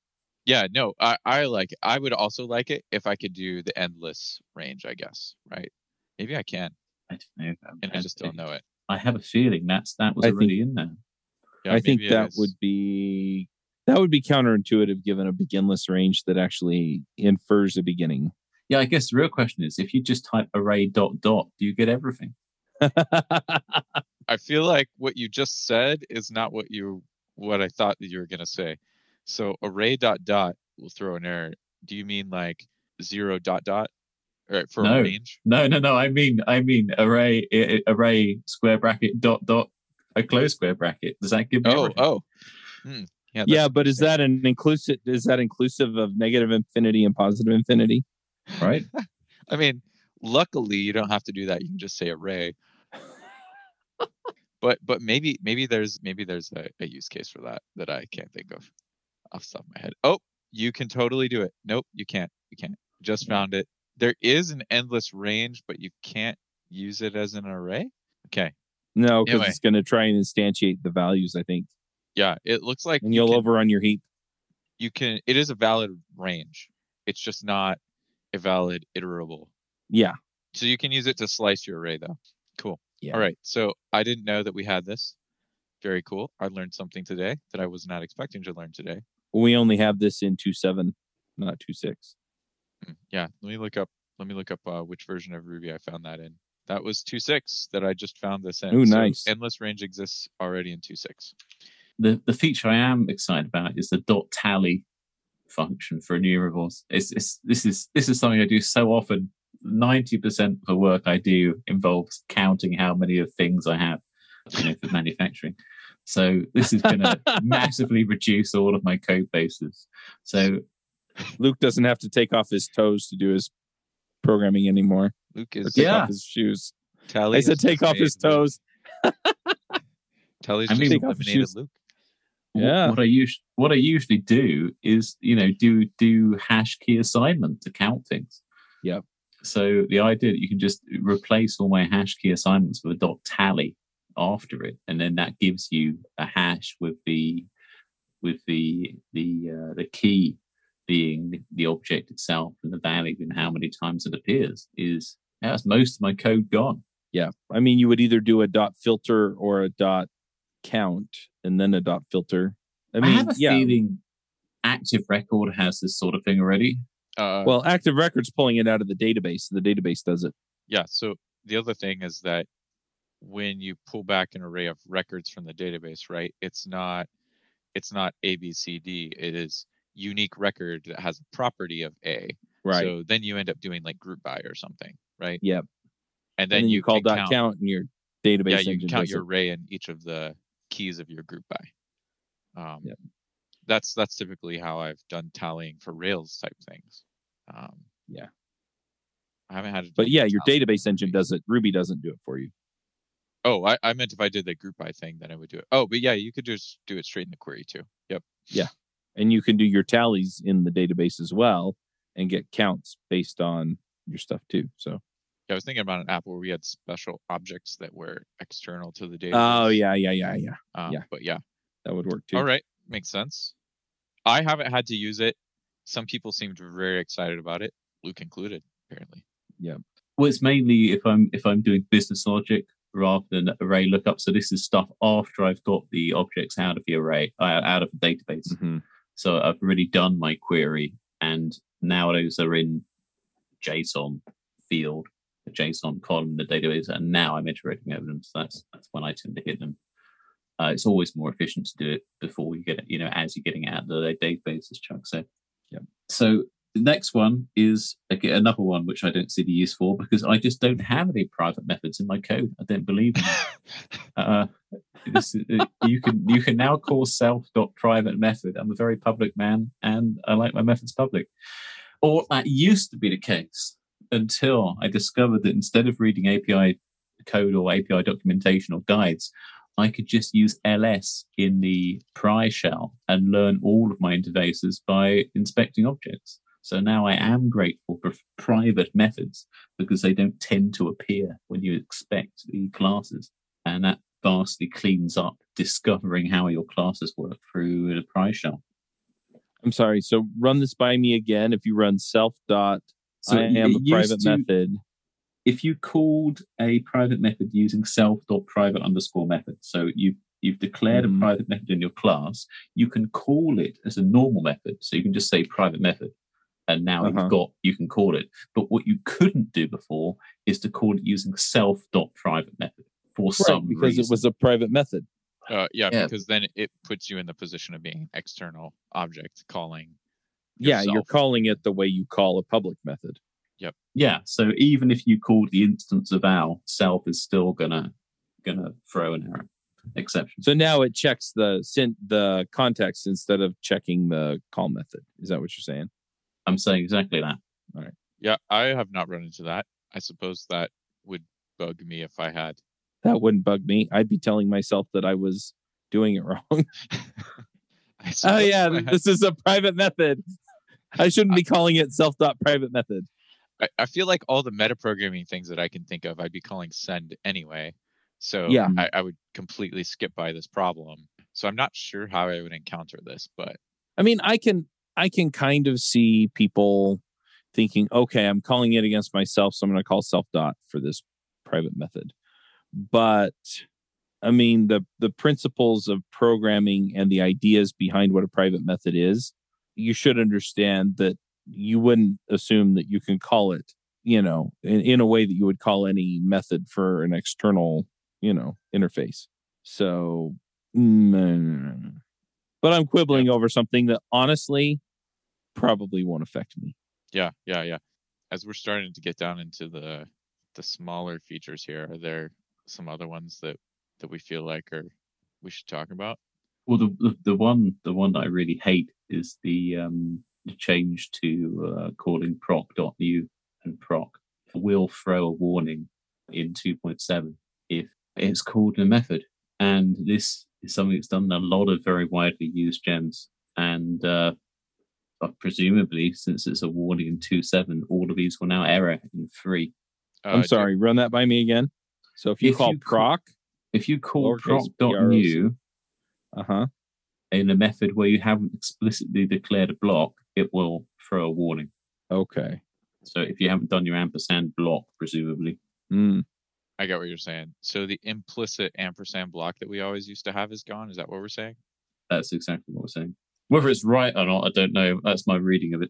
Yeah, no, I, I like it. I would also like it if I could do the endless range, I guess. Right? Maybe I can, I don't know. and I just don't know it. I have a feeling that's that was I think- in there. Yeah, I think maybe it that is. would be that would be counterintuitive given a beginless range that actually infers a beginning. Yeah, I guess the real question is if you just type array dot dot, do you get everything? I feel like what you just said is not what you what I thought that you were gonna say. So array dot dot will throw an error. Do you mean like zero dot dot? Or for No. range? No, no, no. I mean, I mean array i- i- array square bracket dot dot a close square bracket. Does that give me Oh, everything? oh. Hmm. Yeah, yeah, but is that an inclusive is that inclusive of negative infinity and positive infinity? Right? I mean, luckily you don't have to do that. You can just say array. but but maybe maybe there's maybe there's a, a use case for that that I can't think of off the top of my head. Oh, you can totally do it. Nope, you can't. You can't. Just found it. There is an endless range, but you can't use it as an array. Okay. No, because Anyway. it's going to try and instantiate the values, I think, Yeah, it looks like and you you'll can, overrun your heap. you can it is a valid range. It's just not a valid iterable. Yeah, So you can use it to slice your array though. Cool. Yeah. All right. So I didn't know that we had this. Very cool. I learned something today that I was not expecting to learn today. we only have this in two seven, not two six. Hmm, Yeah. Let me look up. Let me look up uh, which version of Ruby I found that in. That was 2.6 that I just found this in. So nice. endless range exists already in 2.6. The the feature I am excited about is the dot tally function for enumerables. It's, it's this is this is something I do so often. Ninety percent of the work I do involves counting how many of things I have, you know, for manufacturing. So this is going to massively reduce all of my code bases. So Luke doesn't have to take off his toes to do his programming anymore. Luke Or is take Yeah. off his shoes. Tally. I said take off his toes. Tally's I just mean- Take off his eliminated shoes. Luke. Yeah. what I usually what I usually do is you know do do hash key assignment to count things. Yeah. So the idea that you can just replace all my hash key assignments with a dot tally after it, and then that gives you a hash with the with the the uh, the key being the object itself and the value and how many times it appears is that's most of my code gone. Yeah. I mean, you would either do a dot filter or a dot count and then a dot filter. I mean, I have a yeah. feeling Active Record has this sort of thing already. Uh, Well, Active Records pulling it out of the database. The database does it. yeah. So the other thing is that when you pull back an array of records from the database, right? It's not it's not A B C D. It is unique record that has a property of A. Right. So then you end up doing like group by or something, right? Yep. And and then, then you, call dot count, and your database yeah, you can count your it. array in each of the keys of your group by. Um, Yep. That's that's typically how I've done tallying for Rails type things. Um, Yeah. I haven't had. to But yeah, your database engine does it. Ruby doesn't do it for you. Oh, I, I meant if I did the group by thing, then I would do it. Oh, but yeah, you could just do it straight in the query too. Yep. Yeah, and you can do your tallies in the database as well and get counts based on your stuff too. So I was thinking about an app where we had special objects that were external to the database. Oh yeah, yeah, yeah, yeah. Um, yeah. But yeah. That would work too. All right. Makes sense. I haven't had to use it. Some people seemed very excited about it, Luke included, apparently. Yeah. Well, it's mainly if I'm if I'm doing business logic rather than array lookup. So this is stuff after I've got the objects out of the array, uh, out of the database. Mhm. So I've already done my query, and now those are in JSON field, the JSON column in the database, and now I'm iterating over them. So that's that's when I tend to hit them. Uh, it's always more efficient to do it before you get it, you know, as you're getting out of the database, as Chuck said. Yep. So the next one is again, another one which I don't see the use for because I just don't have any private methods in my code. I don't believe in uh, this, uh, you can you can now call self dot private method. I'm a very public man, and I like my methods public. Or that used to be the case until I discovered that instead of reading API code or API documentation or guides, I could just use ls in the pry shell and learn all of my interfaces by inspecting objects. So now I am grateful for private methods because they don't tend to appear when you expect the classes. And that vastly cleans up discovering how your classes work through the pry shell. I'm sorry. So run this by me again. If you run self dot, So I it am a used private to- method. if you called a private method using self.private underscore method, so you you've declared Mhm. a private method in your class, you can call it as a normal method. So you can just say private method, and now Uh-huh. you've got you can call it. But what you couldn't do before is to call it using self.private method for Right, some because reason. it was a private method. Uh, yeah, Yeah. because then it puts you in the position of being an external object calling. Yeah, you're calling it the way you call a public method. Yep. Yeah. So even if you called the instance of our self is still gonna gonna throw an error exception. So now it checks the sent the context instead of checking the call method. Is that what you're saying? I'm saying exactly that. Yeah, I have not run into that. I suppose that would bug me if I had. That wouldn't bug me. I'd be telling myself that I was doing it wrong. Oh yeah, if I had- this is a private method. I shouldn't be calling it self dot private method. I, I feel like all the metaprogramming things that I can think of, I'd be calling send anyway. So Yeah. I, I would completely skip by this problem. So I'm not sure how I would encounter this, but I mean, I can I can kind of see people thinking, okay, I'm calling it against myself, so I'm going to call self dot for this private method. But I mean, the the principles of programming and the ideas behind what a private method is, you should understand that you wouldn't assume that you can call it, you know, in, in a way that you would call any method for an external, you know, interface. So, mm, but I'm quibbling over something that honestly probably won't affect me. yeah, yeah, yeah. As we're starting to get down into the the smaller features here, are there some other ones that that we feel like are we should talk about? Well, the, the the one the one that I really hate is the um the change to uh, calling proc.new and proc will throw a warning in 2.7 if it's called a method, and this is something that's done in a lot of very widely used gems. And uh, presumably, since it's a warning in 2.7, all of these will now error in 3. Uh, I'm sorry, run that by me again. So if you If call you proc, If you call Lowercase proc.new uh huh. In a method where you haven't explicitly declared a block, it will throw a warning. Okay. So if you haven't done your ampersand block, presumably, Mm. I get what you're saying. So the implicit ampersand block that we always used to have is gone. Is that what we're saying? that's exactly what we're saying. Whether it's right or not, I don't know. That's my reading of it.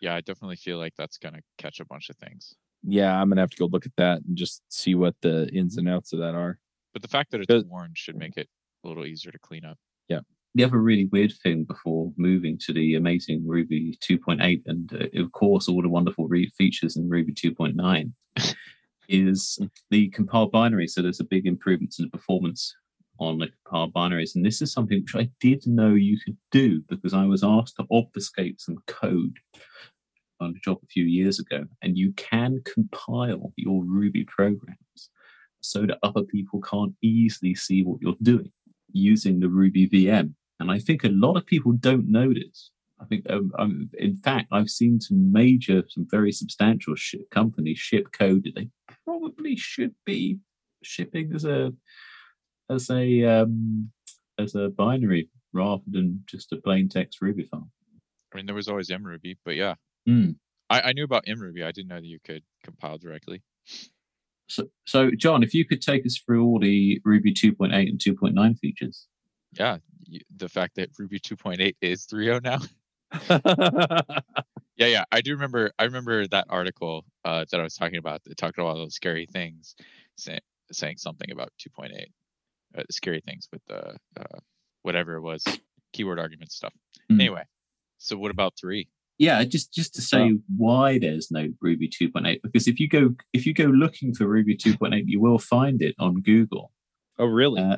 Yeah, I definitely feel like that's gonna catch a bunch of things. Yeah, I'm gonna have to go look at that and just see what the ins and outs of that are. But the fact that it's Does- warned should make it a little easier to clean up. The other really weird thing before moving to the amazing Ruby 2.8 and uh, of course all the wonderful re- features in Ruby 2.9 is the compiled binary. So there's a big improvement in the performance on the compiled binaries. And this is something which I did know you could do because I was asked to obfuscate some code on a job a few years ago. And you can compile your Ruby programs so that other people can't easily see what you're doing using the Ruby VM. And I think a lot of people don't know this. I think, um, um, in fact, I've seen some major, some very substantial ship companies ship code that they probably should be shipping as a as a um, as a binary rather than just a plain text Ruby file. I mean, there was always mruby, but yeah, Mm. I, I knew about mruby. I didn't know that you could compile directly. So, so John, if you could take us through all the Ruby 2.8 and 2.9 features. Yeah, the fact that Ruby 2.8 is 3.0 now. Yeah, yeah, I do remember. I remember that article uh, that I was talking about. That talked about all those scary things, say, saying something about 2.8, uh, scary things with the uh, whatever it was, keyword argument stuff. Mm. Anyway, so what about three? Yeah, just just to say why there's no Ruby 2.8 because if you go if you go looking for Ruby 2.8, you will find it on Google. oh, really? Uh,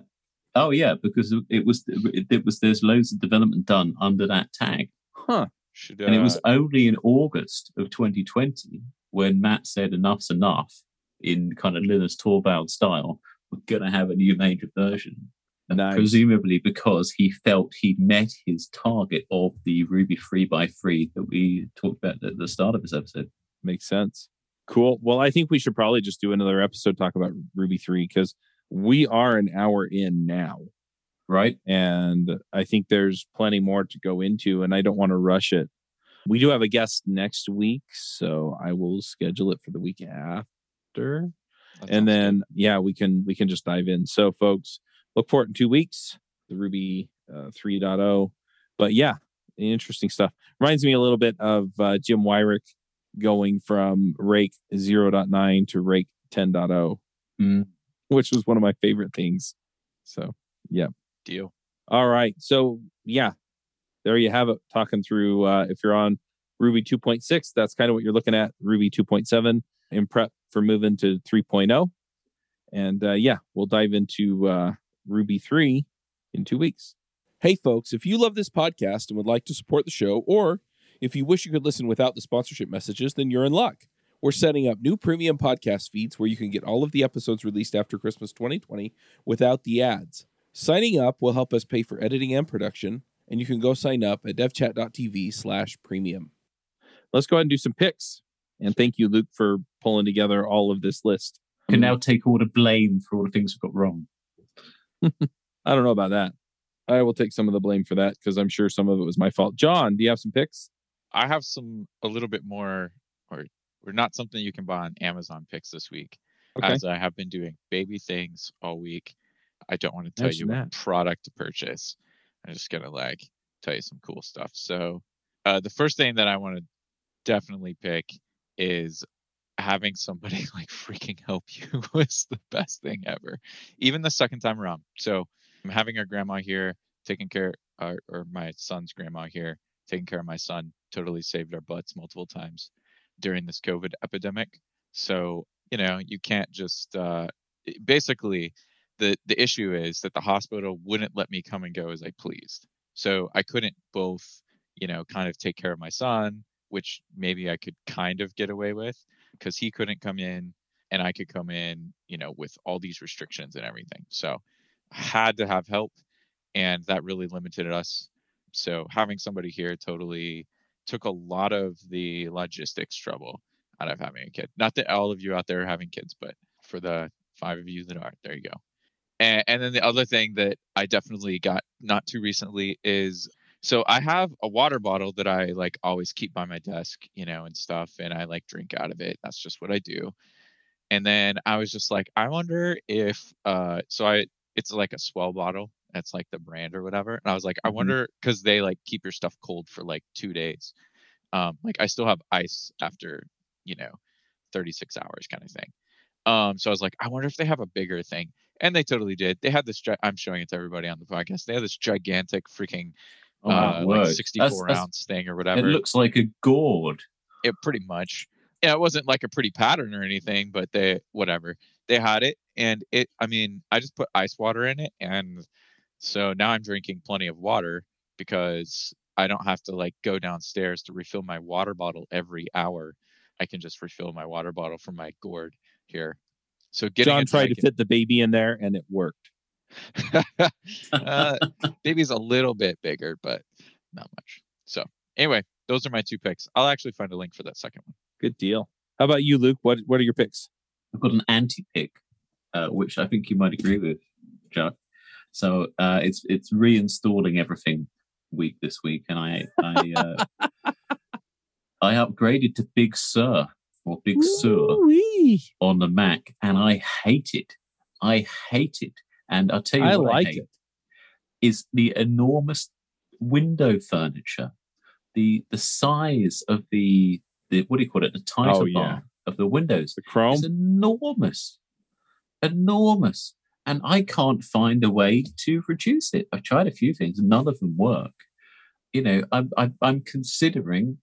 oh yeah, because it was it, it was there's loads of development done under that tag, huh. Should and it was uh, only in August of 2020 when Matz said enough's enough in kind of Linus Torvald style. We're gonna have a new major version. And Nice. Presumably because he felt he'd met his target of the Ruby 3 by 3 that we talked about at the start of this episode. Makes sense. Cool. Well, I think we should probably just do another episode talk about Ruby 3 because we are an hour in now. Right? And I think there's plenty more to go into, and I don't want to rush it. We do have a guest next week, so I will schedule it for the week after. and then yeah we can we can just dive in so folks look for it in two weeks the ruby uh, 3.0 but yeah interesting stuff reminds me a little bit of uh, Jim Weirich going from rake 0.9 to rake 10.0 Mm. which was one of my favorite things. So yeah. deal. all right. So yeah. There you have it talking through uh, if you're on ruby 2.6 that's kind of what you're looking at ruby 2.7 in prep for moving to 3.0 and uh, yeah we'll dive into uh, ruby 3 in two weeks. Hey folks if you love this podcast and would like to support the show or if you wish you could listen without the sponsorship messages then you're in luck we're setting up new premium podcast feeds where you can get all of the episodes released after christmas 2020 without the ads. Signing up will help us pay for editing and production and you can go sign up at devchat.tv slash premium. Let's go ahead and do some picks. And thank you luke for pulling together all of this list. Can um, now take all the blame for all the things we've got wrong. i don't know about that. I will take some of the blame for that because i'm sure some of it was my fault. John do you have some picks? I have some a little bit more, or or not something you can buy on Amazon picks this week, Okay. as I have been doing baby things all week. I don't want to tell Mention you that. what product to purchase. I'm just gonna like tell you some cool stuff. So, uh, the first thing that I want to definitely pick is having somebody like freaking help you was the best thing ever, even the second time around. So, I'm having our grandma here taking care, uh, or my son's grandma here taking care of my son totally saved our butts multiple times during this covid epidemic. So you know you can't just uh basically the the issue is that the hospital wouldn't let me come and go as i pleased. So i couldn't both you know kind of take care of my son which maybe i could kind of get away with because he couldn't come in and i could come in you know with all these restrictions and everything. So I had to have help and that really limited us. So having somebody here totally took a lot of the logistics trouble out of having a kid. Not that all of you out there are having kids, but for the five of you that are, there you go. And, and then the other thing that I definitely got not too recently is so I have a water bottle that I like always keep by my desk, you know, and stuff, and I like drink out of it. That's just what I do. And then I was just like, I wonder if uh so I it's like a S'well bottle. That's like the brand or whatever. And I was like, I Mhm. wonder because they like keep your stuff cold for like two days. Um, like I still have ice after, you know, 36 hours kind of thing. Um, so I was like, I wonder if they have a bigger thing. And they totally did. They had this. gi- I'm showing it to everybody on the podcast. They had this gigantic freaking Oh, uh, like 64 That's- that's- ounce thing or whatever. It looks like a gourd. it pretty much. Yeah, it wasn't like a pretty pattern or anything, but they whatever they had it, and it. I mean, I just put ice water in it, and so now I'm drinking plenty of water because I don't have to like go downstairs to refill my water bottle every hour. I can just refill my water bottle from my gourd here. So getting John a tried to gigan- fit the baby in there and it worked. uh, baby's a little bit bigger, but not much. So anyway, those are my two picks. I'll actually find a link for that second one. Good deal. How about you, Luke? What what are your picks? I've got an anti pick, uh, which I think you might agree with, Chuck. So uh, it's it's reinstalling everything week this week, and I I uh, I upgraded to Big Sur or Big Sur Ooh-wee. on the Mac, and I hate it. I hate it, and I'll tell you I what like I hate it. is the enormous window furniture, the the size of the the what do you call it, the title Oh, yeah. bar of the windows The Chrome. it's enormous, enormous, and I can't find a way to reduce it. I've tried a few things, none of them work. You know, I'm I'm, I'm considering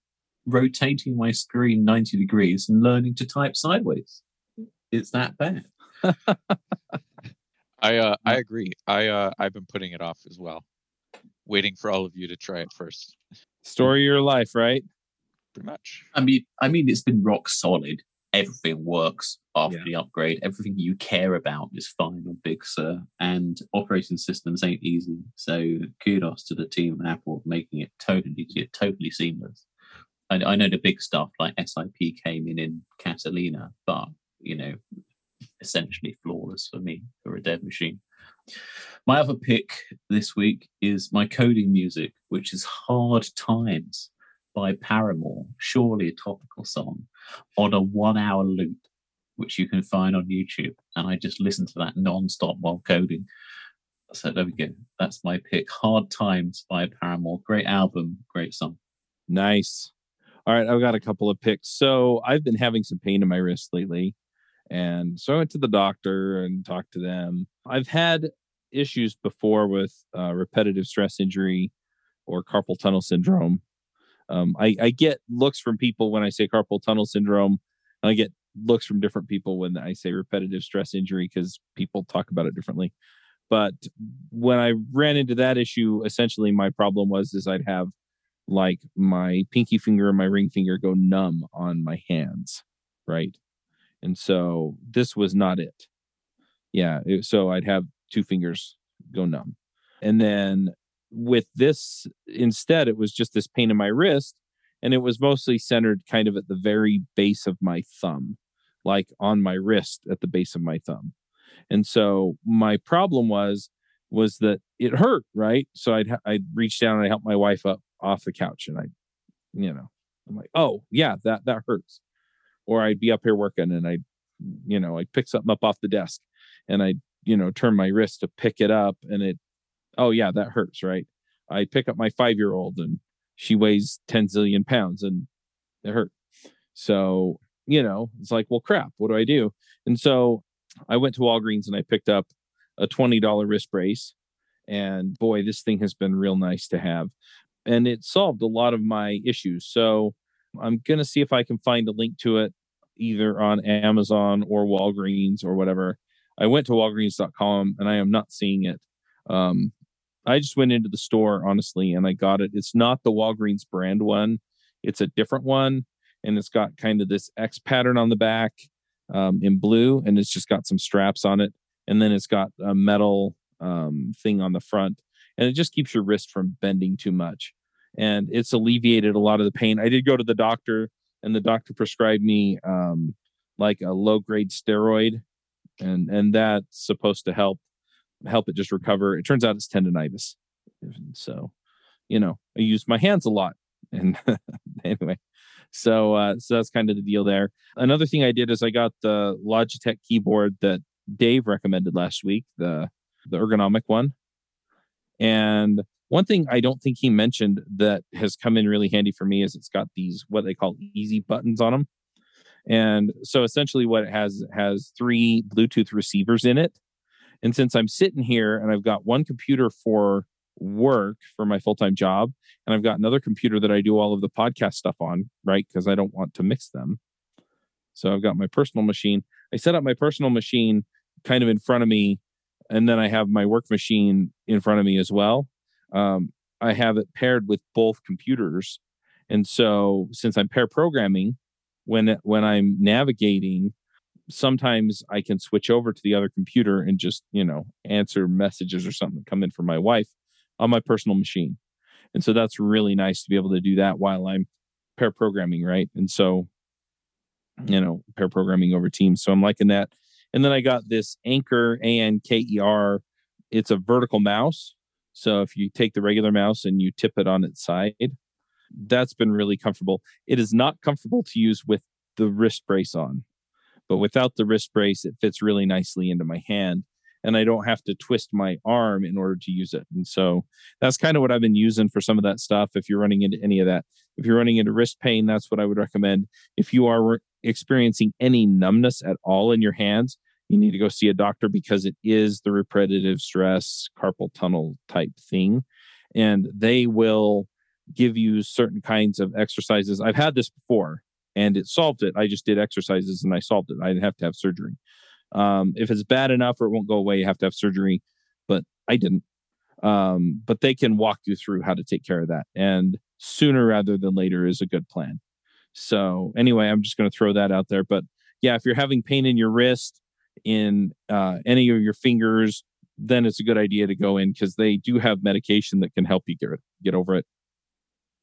rotating my screen ninety degrees and learning to type sideways. It's that bad. I uh I agree. I uh I've been putting it off as well. Waiting for all of you to try it first. Story of your life, right? Pretty much. I mean, I mean, it's been rock solid. Everything works after Yeah. the upgrade. Everything you care about is fine on Big Sur, and operating systems ain't easy. So kudos to the team at Apple making it totally, totally seamless. I, I know the big stuff like SIP came in in Catalina, but you know, essentially flawless for me for a dev machine. My other pick this week is my coding music, which is Hard Times by Paramore, surely a topical song, on a one hour loop, which you can find on YouTube. And I just listen to that non-stop while coding. So there we go. That's my pick. Hard Times by Paramore. Great album, great song. Nice. All right, I've got a couple of picks. So I've been having some pain in my wrist lately. And so I went to the doctor and talked to them. I've had issues before with uh, repetitive stress injury or carpal tunnel syndrome. Um, I, I get looks from people when I say carpal tunnel syndrome. and I get looks from different people when I say repetitive stress injury because people talk about it differently. But when I ran into that issue, essentially my problem was is I'd have like my pinky finger and my ring finger go numb on my hands, right? And so this was not it. Yeah, it- so I'd have two fingers go numb. And then with this instead it was just this pain in my wrist and it was mostly centered kind of at the very base of my thumb, like on my wrist at the base of my thumb. And so my problem was was that it hurt, right? So I'd I'd reach down and I help my wife up off the couch and I you know, I'm like, "Oh, yeah, that that hurts." Or I'd be up here working and I you know, I'd pick something up off the desk and I'd, you know, turn my wrist to pick it up and it oh yeah, that hurts, right? I pick up my 5-year-old and she weighs 10 zillion pounds and it hurt. So, you know, it's like, well, crap, what do I do? And so I went to Walgreens and I picked up a $20 wrist brace. And boy, this thing has been real nice to have. And it solved a lot of my issues. So I'm going to see if I can find a link to it either on Amazon or Walgreens or whatever. I went to walgreens.com and I am not seeing it. Um, I just went into the store, honestly, and I got it. It's not the Walgreens brand one, it's a different one. And it's got kind of this X pattern on the back um, in blue, and it's just got some straps on it. And then it's got a metal um, thing on the front. and it just keeps your wrist from bending too much. And it's alleviated a lot of the pain. I did go to the doctor, and the doctor prescribed me um, like a low grade steroid, and and that's supposed to help help it just recover. It turns out it's tendonitis. So, you know, I use my hands a lot, and anyway, so uh, so that's kind of the deal there. Another thing I did is I got the Logitech keyboard that Dave recommended last week, the the ergonomic one. And one thing I don't think he mentioned that has come in really handy for me is it's got these what they call easy buttons on them. And so essentially what it has has three Bluetooth receivers in it. And since I'm sitting here and I've got one computer for work for my full-time job and I've got another computer that I do all of the podcast stuff on, right? Because I don't want to mix them. So I've got my personal machine. I set up my personal machine kind of in front of me and then I have my work machine in front of me as well. Um, I have it paired with both computers. And so since I'm pair programming, when when I'm navigating sometimes I can switch over to the other computer and just, you know, answer messages or something come in from my wife on my personal machine. And so that's really nice to be able to do that while I'm pair programming, right? And so, you know, pair programming over Teams. So I'm liking that. And then I got this Anker A N K E R. It's a vertical mouse. So if you take the regular mouse and you tip it on its side, that's been really comfortable. It is not comfortable to use with the wrist brace on, but without the wrist brace, it fits really nicely into my hand and I don't have to twist my arm in order to use it. And so that's kind of what I've been using for some of that stuff. If you're running into any of that, if you're running into wrist pain, that's what I would recommend. If you are experiencing any numbness at all in your hands, you need to go see a doctor because it is the repetitive stress carpal tunnel type thing. And they will give you certain kinds of exercises. I've had this before and it solved it. I just did exercises and I solved it. I didn't have to have surgery. Um, if it's bad enough or it won't go away, you have to have surgery. But I didn't. Um, but they can walk you through how to take care of that. And sooner rather than later is a good plan. So anyway, I'm just going to throw that out there. But yeah, if you're having pain in your wrist, in uh, any of your fingers, then it's a good idea to go in because they do have medication that can help you get get over it.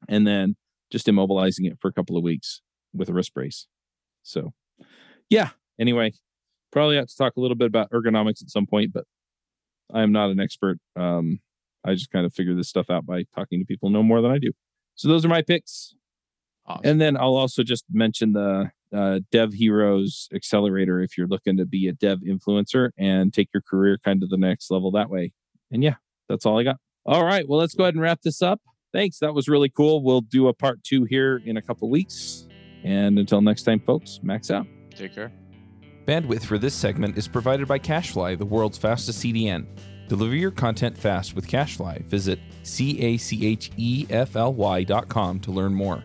And then just immobilizing it for a couple of weeks with a wrist brace. So, yeah. Anyway, probably have to talk a little bit about ergonomics at some point, but I am not an expert. Um, I just kind of figure this stuff out by talking to people no more than I do. So those are my picks. Awesome. And then I'll also just mention the uh, Dev Heroes Accelerator if you're looking to be a dev influencer and take your career kind of the next level that way. And yeah, that's all I got. All right. Well, let's go ahead and wrap this up. Thanks. That was really cool. We'll do a part two here in a couple weeks. And until next time, folks, max out. Take care. Bandwidth for this segment is provided by CacheFly, the world's fastest CDN. Deliver your content fast with CacheFly. Visit C A C H E F L Y dot com to learn more.